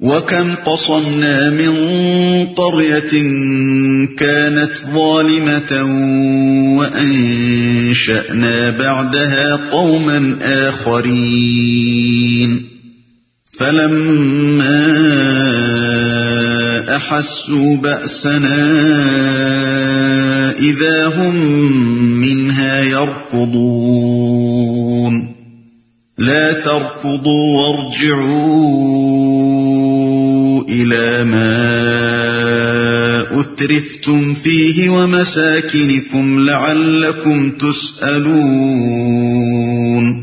وَكَمْ قَصَمْنَا مِنْ قَرْيَةٍ كَانَتْ ظَالِمَةً وَأَنْشَأْنَا بَعْدَهَا قَوْمًا آخَرِينَ فَلَمَّا أَحَسُّوا بَأْسَنَا إِذَا هُمْ مِنْهَا يَرْكُضُونَ لا تركضوا وارجعوا إلى ما أترفتم فيه ومساكنكم لعلكم تسألون.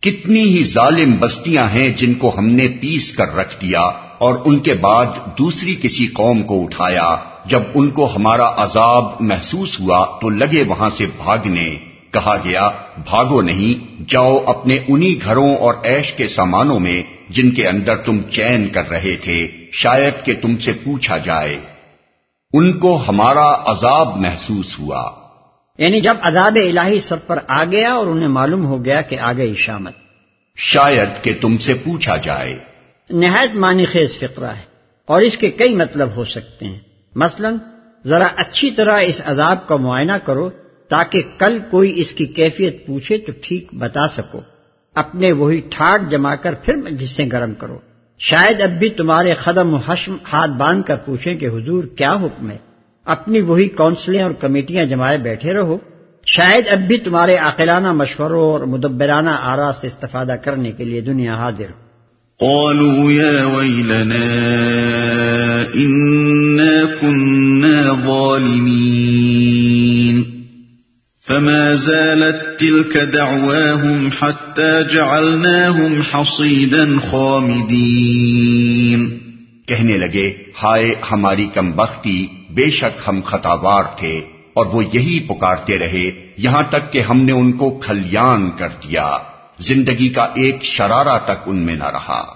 کتنی ہی ظالم بستیاں ہیں جن کو ہم نے پیس کر رکھ دیا اور ان کے بعد دوسری کسی قوم کو اٹھایا۔ جب ان کو ہمارا عذاب محسوس ہوا تو لگے وہاں سے بھاگنے۔ کہا گیا، بھاگو نہیں، جاؤ اپنے انہی گھروں اور ایش کے سامانوں میں جن کے اندر تم چین کر رہے تھے شاید کہ تم سے پوچھا جائے۔ ان کو ہمارا عذاب محسوس ہوا۔ یعنی جب عذاب الہی سب پر آ گیا اور انہیں معلوم ہو گیا کہ آ گئی شامت شاید کہ تم سے پوچھا جائے۔ نہایت معنی خیز فقرہ ہے اور اس کے کئی مطلب ہو سکتے ہیں۔ مثلا ذرا اچھی طرح اس عذاب کا معائنہ کرو تاکہ کل کوئی اس کی کیفیت پوچھے تو ٹھیک بتا سکو۔ اپنے وہی ٹھاٹ جما کر پھر جس سے گرم کرو۔ شاید اب بھی تمہارے قدم و حشم ہاتھ باندھ کر پوچھیں کہ حضور کیا حکم ہے؟ اپنی وہی کونسلیں اور کمیٹیاں جمائے بیٹھے رہو۔ شاید اب بھی تمہارے عقلانہ مشوروں اور مدبرانہ آرا سے استفادہ کرنے کے لیے دنیا حاضر ہو۔ قالوا يا ويلنا كنا ظالمين۔ فما زالت تلك دعواهم حتى جعلناهم حصيدا خامدين کہنے لگے، ہائے ہماری کم بختی، بے شک ہم خطاوار تھے، اور وہ یہی پکارتے رہے، یہاں تک کہ ہم نے ان کو کھلیان کر دیا، زندگی کا ایک شرارہ تک ان میں نہ رہا۔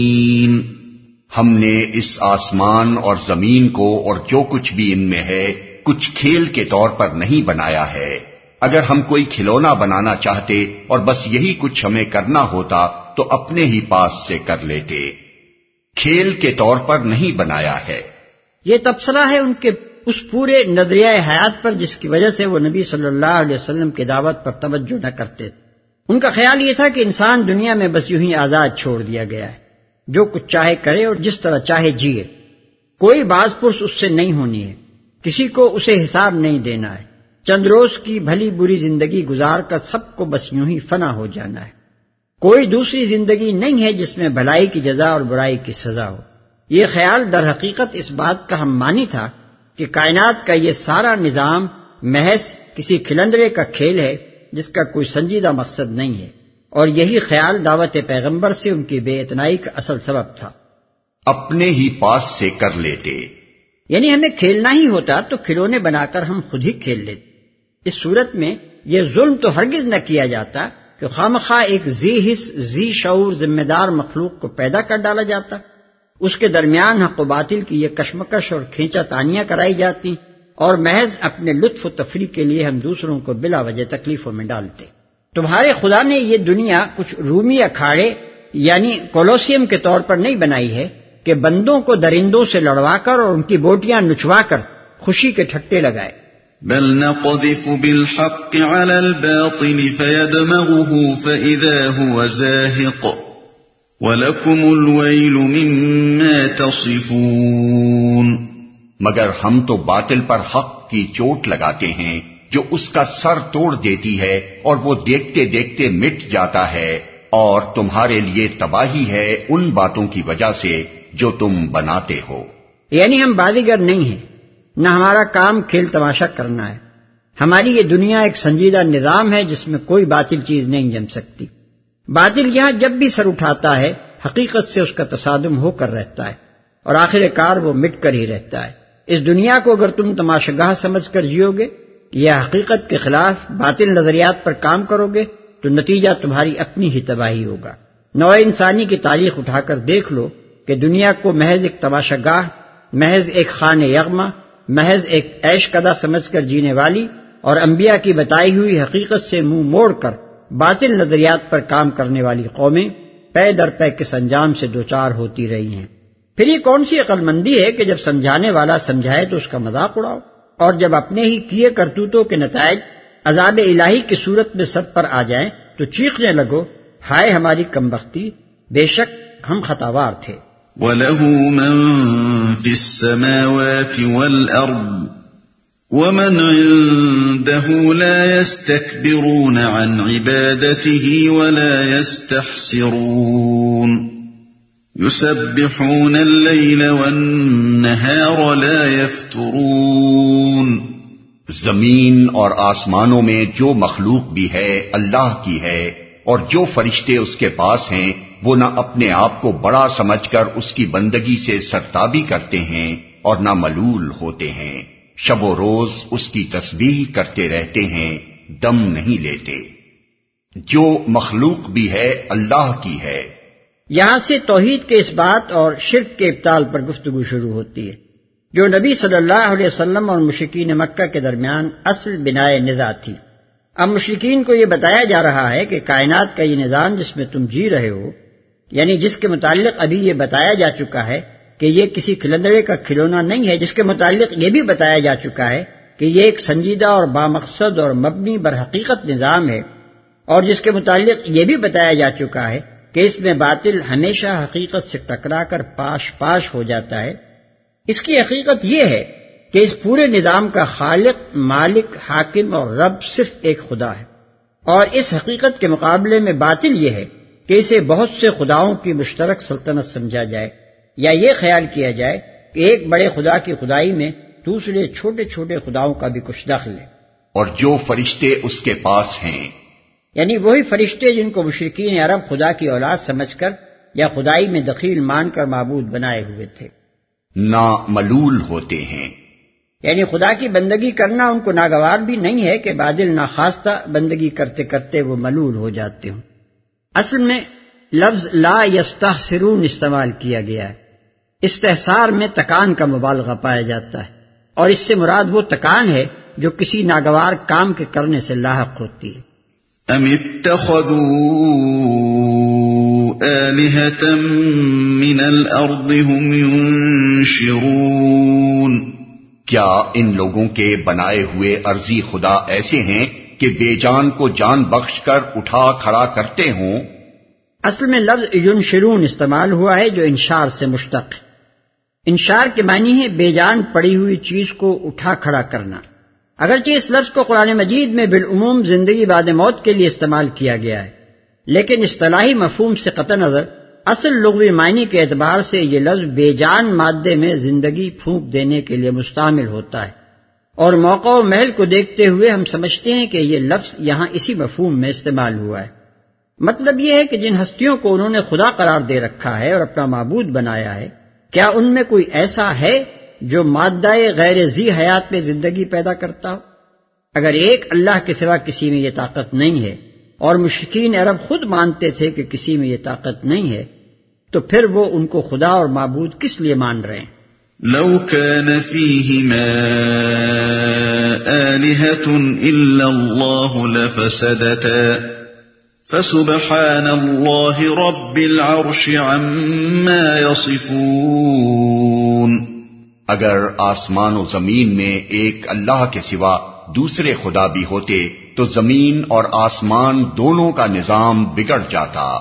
ہم نے اس آسمان اور زمین کو اور جو کچھ بھی ان میں ہے، کچھ کھیل کے طور پر نہیں بنایا ہے۔ اگر ہم کوئی کھلونا بنانا چاہتے اور بس یہی کچھ ہمیں کرنا ہوتا، تو اپنے ہی پاس سے کر لیتے۔ کھیل کے طور پر نہیں بنایا ہے۔ یہ تبصرہ ہے ان کے اس پورے نظریہ حیات پر، جس کی وجہ سے وہ نبی صلی اللہ علیہ وسلم کی دعوت پر توجہ نہ کرتے۔ ان کا خیال یہ تھا کہ انسان دنیا میں بس یوں ہی آزاد چھوڑ دیا گیا ہے۔ جو کچھ چاہے کرے اور جس طرح چاہے جیے۔ کوئی باز پرس اس سے نہیں ہونی ہے۔ کسی کو اسے حساب نہیں دینا ہے۔ چند روز کی بھلی بری زندگی گزار کر سب کو بس یوں ہی فنا ہو جانا ہے۔ کوئی دوسری زندگی نہیں ہے جس میں بھلائی کی جزا اور برائی کی سزا ہو۔ یہ خیال در حقیقت اس بات کا ہم مانی تھا کہ کائنات کا یہ سارا نظام محض کسی کھلندرے کا کھیل ہے جس کا کوئی سنجیدہ مقصد نہیں ہے۔ اور یہی خیال دعوت پیغمبر سے ان کی بے اتنائی کا اصل سبب تھا۔ اپنے ہی پاس سے کر لیتے۔ یعنی ہمیں کھیلنا ہی ہوتا تو کھلونے بنا کر ہم خود ہی کھیل لیتے۔ اس صورت میں یہ ظلم تو ہرگز نہ کیا جاتا کہ خامخواہ ایک زی حص زی شعور ذمہ دار مخلوق کو پیدا کر ڈالا جاتا۔ اس کے درمیان حق و باطل کی یہ کشمکش اور کھینچا تانیاں کرائی جاتی اور محض اپنے لطف و تفریح کے لیے ہم دوسروں کو بلا وجہ تکلیفوں میں ڈالتے۔ تمہارے خدا نے یہ دنیا کچھ رومی اکھاڑے یعنی کولوسیم کے طور پر نہیں بنائی ہے کہ بندوں کو درندوں سے لڑوا کر اور ان کی بوٹیاں نچوا کر خوشی کے ٹھٹے لگائے۔ بل نقذف بالحق على الباطل فيدمغه فإذا هو زاهق ولكم الويل مما تصفون۔ مگر ہم تو باطل پر حق کی چوٹ لگاتے ہیں۔ جو اس کا سر توڑ دیتی ہے اور وہ دیکھتے دیکھتے مٹ جاتا ہے اور تمہارے لیے تباہی ہے ان باتوں کی وجہ سے جو تم بناتے ہو۔ یعنی ہم بازیگر نہیں ہیں۔ نہ ہمارا کام کھیل تماشا کرنا ہے۔ ہماری یہ دنیا ایک سنجیدہ نظام ہے جس میں کوئی باطل چیز نہیں جم سکتی۔ باطل یہاں جب بھی سر اٹھاتا ہے، حقیقت سے اس کا تصادم ہو کر رہتا ہے اور آخر کار وہ مٹ کر ہی رہتا ہے۔ اس دنیا کو اگر تم تماشا گاہ سمجھ کر جیو گے یا حقیقت کے خلاف باطل نظریات پر کام کرو گے تو نتیجہ تمہاری اپنی ہی تباہی ہوگا۔ نو انسانی کی تاریخ اٹھا کر دیکھ لو کہ دنیا کو محض ایک تماشا گاہ محض ایک خان یغما، محض ایک عیش کدا سمجھ کر جینے والی اور انبیاء کی بتائی ہوئی حقیقت سے منہ موڑ کر باطل نظریات پر کام کرنے والی قومیں پے در پے کس انجام سے دوچار ہوتی رہی ہیں۔ پھر یہ کون سی عقل مندی ہے کہ جب سمجھانے والا سمجھائے تو اس کا مذاق اڑاؤ؟ اور جب اپنے ہی کیے کرتوتوں کے نتائج عذاب الہی کی صورت میں سب پر آ جائیں تو چیخنے لگو، ہائے ہماری کم بختی، بے شک ہم خطاوار تھے۔ وَلَهُ مَن فِي السَّمَاوَاتِ وَالْأَرْضِ ومن عنده لا يستكبرون عن عبادته ولا يستحسرون يسبحون الليل والنهار لا يفترون۔ زمین اور آسمانوں میں جو مخلوق بھی ہے، اللہ کی ہے، اور جو فرشتے اس کے پاس ہیں، وہ نہ اپنے آپ کو بڑا سمجھ کر اس کی بندگی سے سرتابی کرتے ہیں اور نہ ملول ہوتے ہیں۔ شب و روز اس کی تسبیح کرتے رہتے ہیں، دم نہیں لیتے۔ جو مخلوق بھی ہے، اللہ کی ہے۔ یہاں سے توحید کے اس بات اور شرک کے ابتال پر گفتگو شروع ہوتی ہے، جو نبی صلی اللہ علیہ وسلم اور مشکین مکہ کے درمیان اصل بنائے نظا تھی۔ اب مشکین کو یہ بتایا جا رہا ہے کہ کائنات کا یہ نظام جس میں تم جی رہے ہو یعنی جس کے متعلق ابھی یہ بتایا جا چکا ہے کہ یہ کسی کھلندڑے کا کھلونا نہیں ہے، جس کے متعلق یہ بھی بتایا جا چکا ہے کہ یہ ایک سنجیدہ اور بامقصد اور مبنی برحقیقت نظام ہے، اور جس کے متعلق یہ بھی بتایا جا چکا ہے کہ اس میں باطل ہمیشہ حقیقت سے ٹکرا کر پاش پاش ہو جاتا ہے۔ اس کی حقیقت یہ ہے کہ اس پورے نظام کا خالق، مالک، حاکم اور رب صرف ایک خدا ہے۔ اور اس حقیقت کے مقابلے میں باطل یہ ہے کہ اسے بہت سے خداؤں کی مشترک سلطنت سمجھا جائے۔ یا یہ خیال کیا جائے کہ ایک بڑے خدا کی خدائی میں دوسرے چھوٹے چھوٹے خداؤں کا بھی کچھ دخل ہے۔ اور جو فرشتے اس کے پاس ہیں یعنی وہی فرشتے جن کو مشرقین عرب خدا کی اولاد سمجھ کر یا خدائی میں دخیل مان کر معبود بنائے ہوئے تھے۔ نا ملول ہوتے ہیں۔ یعنی خدا کی بندگی کرنا ان کو ناگوار بھی نہیں ہے کہ بادل ناخواستہ بندگی کرتے کرتے وہ ملول ہو جاتے ہوں۔ اصل میں لفظ لا یستہ سرون استعمال کیا گیا ہے۔ استحصار میں تکان کا مبالغہ پایا جاتا ہے اور اس سے مراد وہ تکان ہے جو کسی ناگوار کام کے کرنے سے لاحق ہوتی ہے۔ ام اتخذوا آلهة من الارض هم ينشرون کیا ان لوگوں کے بنائے ہوئے ارضی خدا ایسے ہیں کہ بے جان کو جان بخش کر اٹھا کھڑا کرتے ہوں؟ اصل میں لفظ ینشرون استعمال ہوا ہے جو انشار سے مشتق انشار کے معنی ہے بے جان پڑی ہوئی چیز کو اٹھا کھڑا کرنا۔ اگرچہ اس لفظ کو قرآن مجید میں بالعموم زندگی بعد موت کے لیے استعمال کیا گیا ہے، لیکن اصطلاحی مفہوم سے قطع نظر، اصل لغوی معنی کے اعتبار سے یہ لفظ بے جان مادے میں زندگی پھونک دینے کے لیے مستعمل ہوتا ہے۔ اور موقع و محل کو دیکھتے ہوئے ہم سمجھتے ہیں کہ یہ لفظ یہاں اسی مفہوم میں استعمال ہوا ہے۔ مطلب یہ ہے کہ جن ہستیوں کو انہوں نے خدا قرار دے رکھا ہے اور اپنا معبود بنایا ہے، کیا ان میں کوئی ایسا ہے جو مادہ غیر زی حیات میں زندگی پیدا کرتا ہو۔ اگر ایک اللہ کے سوا کسی میں یہ طاقت نہیں ہے اور مشکین عرب خود مانتے تھے کہ کسی میں یہ طاقت نہیں ہے، تو پھر وہ ان کو خدا اور معبود کس لیے مان رہے ہیں؟ لو كان فيهما آلهة إلا الله لفسدتا۔ فسبحان اللہ رب العرش عما يصفون۔ اگر آسمان و زمین میں ایک اللہ کے سوا دوسرے خدا بھی ہوتے، تو زمین اور آسمان دونوں کا نظام بگڑ جاتا۔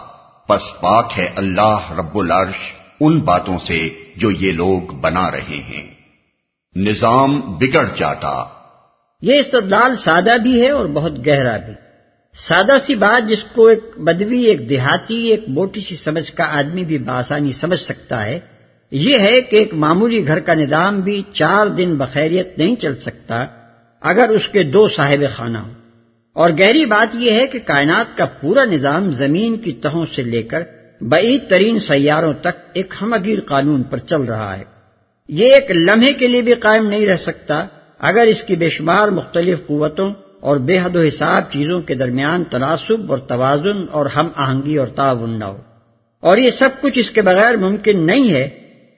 پس پاک ہے اللہ رب العرش ان باتوں سے جو یہ لوگ بنا رہے ہیں۔ نظام بگڑ جاتا۔ یہ استدلال سادہ بھی ہے اور بہت گہرا بھی۔ سادہ سی بات جس کو ایک بدوی، ایک دیہاتی، ایک موٹی سی سمجھ کا آدمی بھی بآسانی سمجھ سکتا ہے یہ ہے کہ ایک معمولی گھر کا نظام بھی چار دن بخیریت نہیں چل سکتا اگر اس کے دو صاحب خانہ ہوں۔ اور گہری بات یہ ہے کہ کائنات کا پورا نظام زمین کی تہوں سے لے کر بعید ترین سیاروں تک ایک ہمگیر قانون پر چل رہا ہے۔ یہ ایک لمحے کے لیے بھی قائم نہیں رہ سکتا اگر اس کی بے شمار مختلف قوتوں اور بے حد و حساب چیزوں کے درمیان تناسب اور توازن اور ہم آہنگی اور تعاون نہ ہو۔ اور یہ سب کچھ اس کے بغیر ممکن نہیں ہے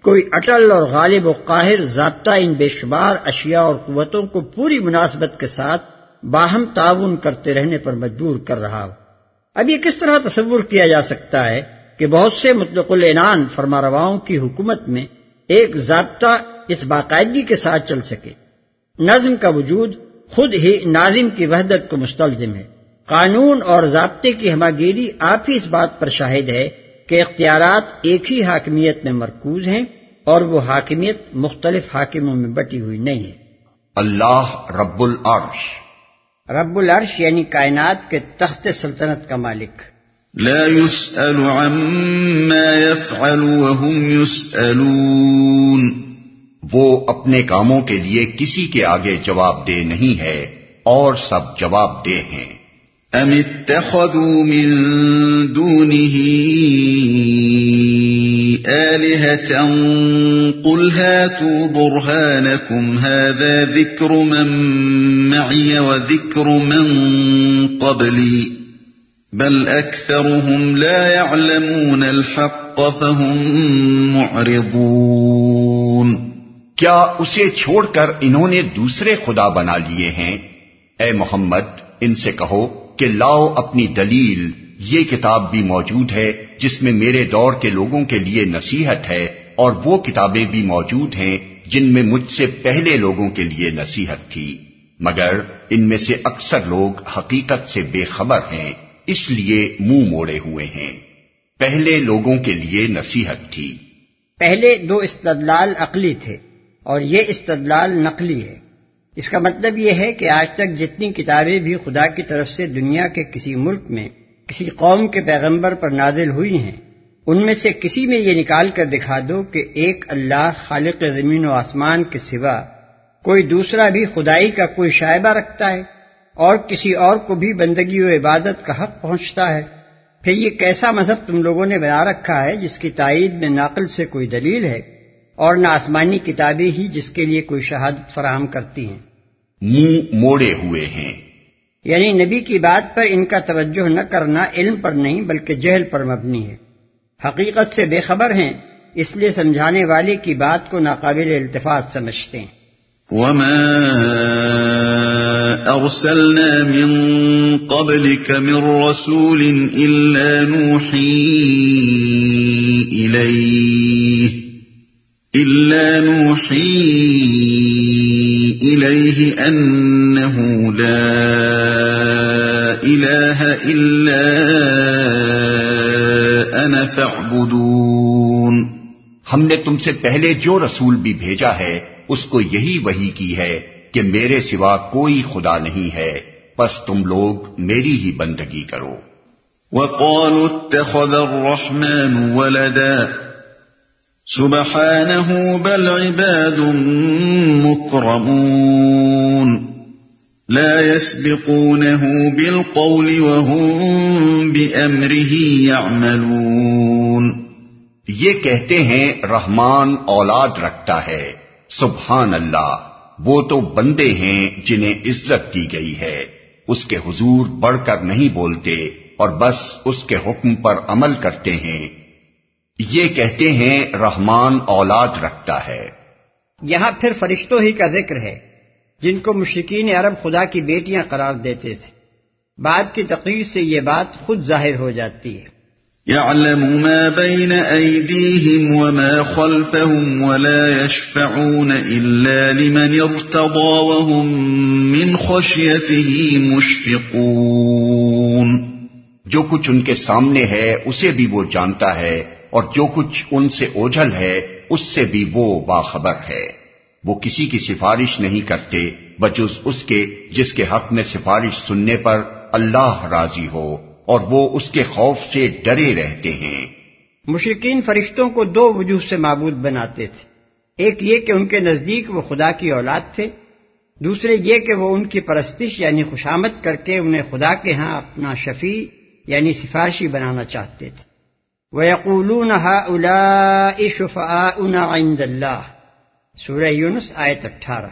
کوئی اٹل اور غالب و قاہر ضابطہ ان بے شمار اشیاء اور قوتوں کو پوری مناسبت کے ساتھ باہم تعاون کرتے رہنے پر مجبور کر رہا ہو اب یہ کس طرح تصور کیا جا سکتا ہے کہ بہت سے مطلق العنان فرما رواؤں کی حکومت میں ایک ضابطہ اس باقاعدگی کے ساتھ چل سکے؟ نظم کا وجود خود ہی ناظم کی وحدت کو مستلزم ہے۔ قانون اور ضابطے کی ہماگیری آپ ہی اس بات پر شاہد ہے کہ اختیارات ایک ہی حاکمیت میں مرکوز ہیں اور وہ حاکمیت مختلف حاکموں میں بٹی ہوئی نہیں ہے۔ اللہ رب العرش۔ رب العرش یعنی کائنات کے تخت سلطنت کا مالک۔ لا يسأل عما يفعل وهم يسألون۔ وہ اپنے کاموں کے لیے کسی کے آگے جواب دہ نہیں ہے اور سب جواب دہ ہیں۔ ام اتخذوا من دونه آلهة قل هاتوا برهانكم هذا ذكر من معي وذكر من قبلي بل أكثرهم لا يعلمون الحق فهم معرضون کیا اسے چھوڑ کر انہوں نے دوسرے خدا بنا لیے ہیں؟ اے محمد، ان سے کہو کہ لاؤ اپنی دلیل، یہ کتاب بھی موجود ہے جس میں میرے دور کے لوگوں کے لیے نصیحت ہے اور وہ کتابیں بھی موجود ہیں جن میں مجھ سے پہلے لوگوں کے لیے نصیحت تھی۔ مگر ان میں سے اکثر لوگ حقیقت سے بے خبر ہیں، اس لیے منہ موڑے ہوئے ہیں۔ پہلے لوگوں کے لیے نصیحت تھی۔ پہلے دو استدلال عقلی تھے اور یہ استدلال نقلی ہے۔ اس کا مطلب یہ ہے کہ آج تک جتنی کتابیں بھی خدا کی طرف سے دنیا کے کسی ملک میں کسی قوم کے پیغمبر پر نازل ہوئی ہیں، ان میں سے کسی میں یہ نکال کر دکھا دو کہ ایک اللہ خالق زمین و آسمان کے سوا کوئی دوسرا بھی خدائی کا کوئی شائبہ رکھتا ہے اور کسی اور کو بھی بندگی و عبادت کا حق پہنچتا ہے۔ پھر یہ کیسا مذہب تم لوگوں نے بنا رکھا ہے جس کی تائید میں ناقل سے کوئی دلیل ہے؟ اور نہ آسمانی کتابیں ہی جس کے لیے کوئی شہادت فراہم کرتی ہیں۔ منہ موڑے ہوئے ہیں۔ یعنی نبی کی بات پر ان کا توجہ نہ کرنا علم پر نہیں بلکہ جہل پر مبنی ہے۔ حقیقت سے بے خبر ہیں اس لیے سمجھانے والے کی بات کو ناقابل التفاظ سمجھتے ہیں۔ وما ارسلنا من قبلك من رسول الا نوحي اليه الا نوحي اليه انه لا الہ الا انا فاعبدون ہم نے تم سے پہلے جو رسول بھی بھیجا ہے اس کو یہی وہی کی ہے کہ میرے سوا کوئی خدا نہیں ہے۔ بس تم لوگ میری ہی بندگی کرو۔ وقالوا اتخذ الرحمن ولدا سبحانه بل عباد مكرمون. لا يسبقونه بالقول وهم بأمره يعملون. یہ کہتے ہیں رحمان اولاد رکھتا ہے. سبحان اللہ وہ تو بندے ہیں جنہیں عزت کی گئی ہے. اس کے حضور بڑھ کر نہیں بولتے اور بس اس کے حکم پر عمل کرتے ہیں. یہ کہتے ہیں رحمان اولاد رکھتا ہے۔ یہاں پھر فرشتوں ہی کا ذکر ہے جن کو مشرقین عرب خدا کی بیٹیاں قرار دیتے تھے۔ بعد کی تقریر سے یہ بات خود ظاہر ہو جاتی ہے۔ يعلم ما بين أيديهم وما خلفهم ولا يشفعون إلا لمن ارتضى وهم من خشيته مشفقون۔ جو کچھ ان کے سامنے ہے اسے بھی وہ جانتا ہے۔ اور جو کچھ ان سے اوجھل ہے، اس سے بھی وہ باخبر ہے۔ وہ کسی کی سفارش نہیں کرتے، بجز اس کے جس کے حق میں سفارش سننے پر اللہ راضی ہو، اور وہ اس کے خوف سے ڈرے رہتے ہیں۔ مشرقین فرشتوں کو دو وجوہ سے معبود بناتے تھے۔ ایک یہ کہ ان کے نزدیک وہ خدا کی اولاد تھے، دوسرے یہ کہ وہ ان کی پرستش یعنی خوشامد کر کے انہیں خدا کے ہاں اپنا شفیع یعنی سفارشی بنانا چاہتے تھے۔ وہ یقول عند اللہ سورہ یونس آیت اٹھارہ۔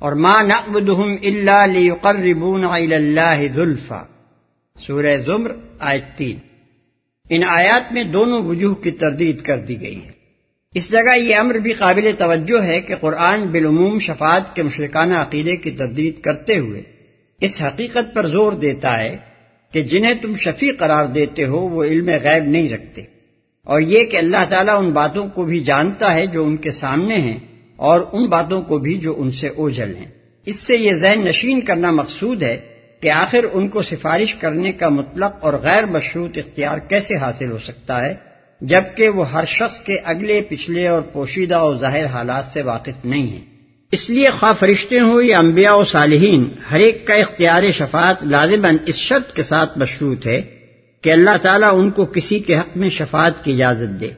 اور ما نعبدهم الا لیقربون الى اللہ ذلفا۔ سورہ زمر آیت تین۔ ان آیات میں دونوں وجوہ کی تردید کر دی گئی ہے اس جگہ یہ امر بھی قابل توجہ ہے کہ قرآن بالعموم شفاعت کے مشرکانہ عقیدے کی تردید کرتے ہوئے اس حقیقت پر زور دیتا ہے کہ جنہیں تم شفیع قرار دیتے ہو، وہ علم غیب نہیں رکھتے۔ اور یہ کہ اللہ تعالیٰ ان باتوں کو بھی جانتا ہے جو ان کے سامنے ہیں، اور ان باتوں کو بھی جو ان سے اوجل ہیں۔ اس سے یہ ذہن نشین کرنا مقصود ہے کہ آخر ان کو سفارش کرنے کا مطلق اور غیر مشروط اختیار کیسے حاصل ہو سکتا ہے، جبکہ وہ ہر شخص کے اگلے، پچھلے اور پوشیدہ اور ظاہر حالات سے واقف نہیں ہیں۔ اس لیے خواہ فرشتے ہوں یا انبیاء و صالحین، ہر ایک کا اختیار شفاعت لازماً اس شرط کے ساتھ مشروط ہے کہ اللہ تعالیٰ ان کو کسی کے حق میں شفاعت کی اجازت دے۔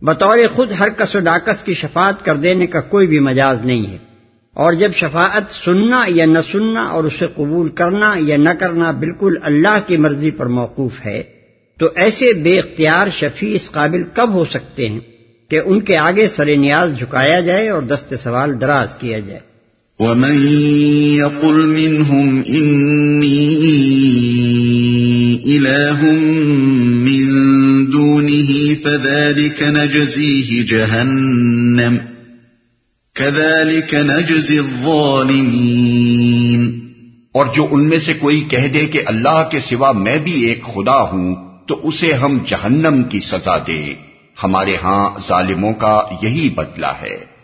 بطور خود ہر کس و ڈاکس کی شفاعت کر دینے کا کوئی بھی مجاز نہیں ہے۔ اور جب شفاعت سننا یا نہ سننا اور اسے قبول کرنا یا نہ کرنا بالکل اللہ کی مرضی پر موقوف ہے، تو ایسے بے اختیار شفیع اس قابل کب ہو سکتے ہیں؟ کہ ان کے آگے سر نیاز جھکایا جائے اور دست سوال دراز کیا جائے۔ ومن يقل منهم إني إله من دونه فذلك نجزيه جهنم كذلك نجزي الظالمين۔ اور جو ان میں سے کوئی کہہ دے کہ اللہ کے سوا میں بھی ایک خدا ہوں، تو اسے ہم جہنم کی سزا دے۔ ہمارے ہاں ظالموں کا یہی بدلہ ہے۔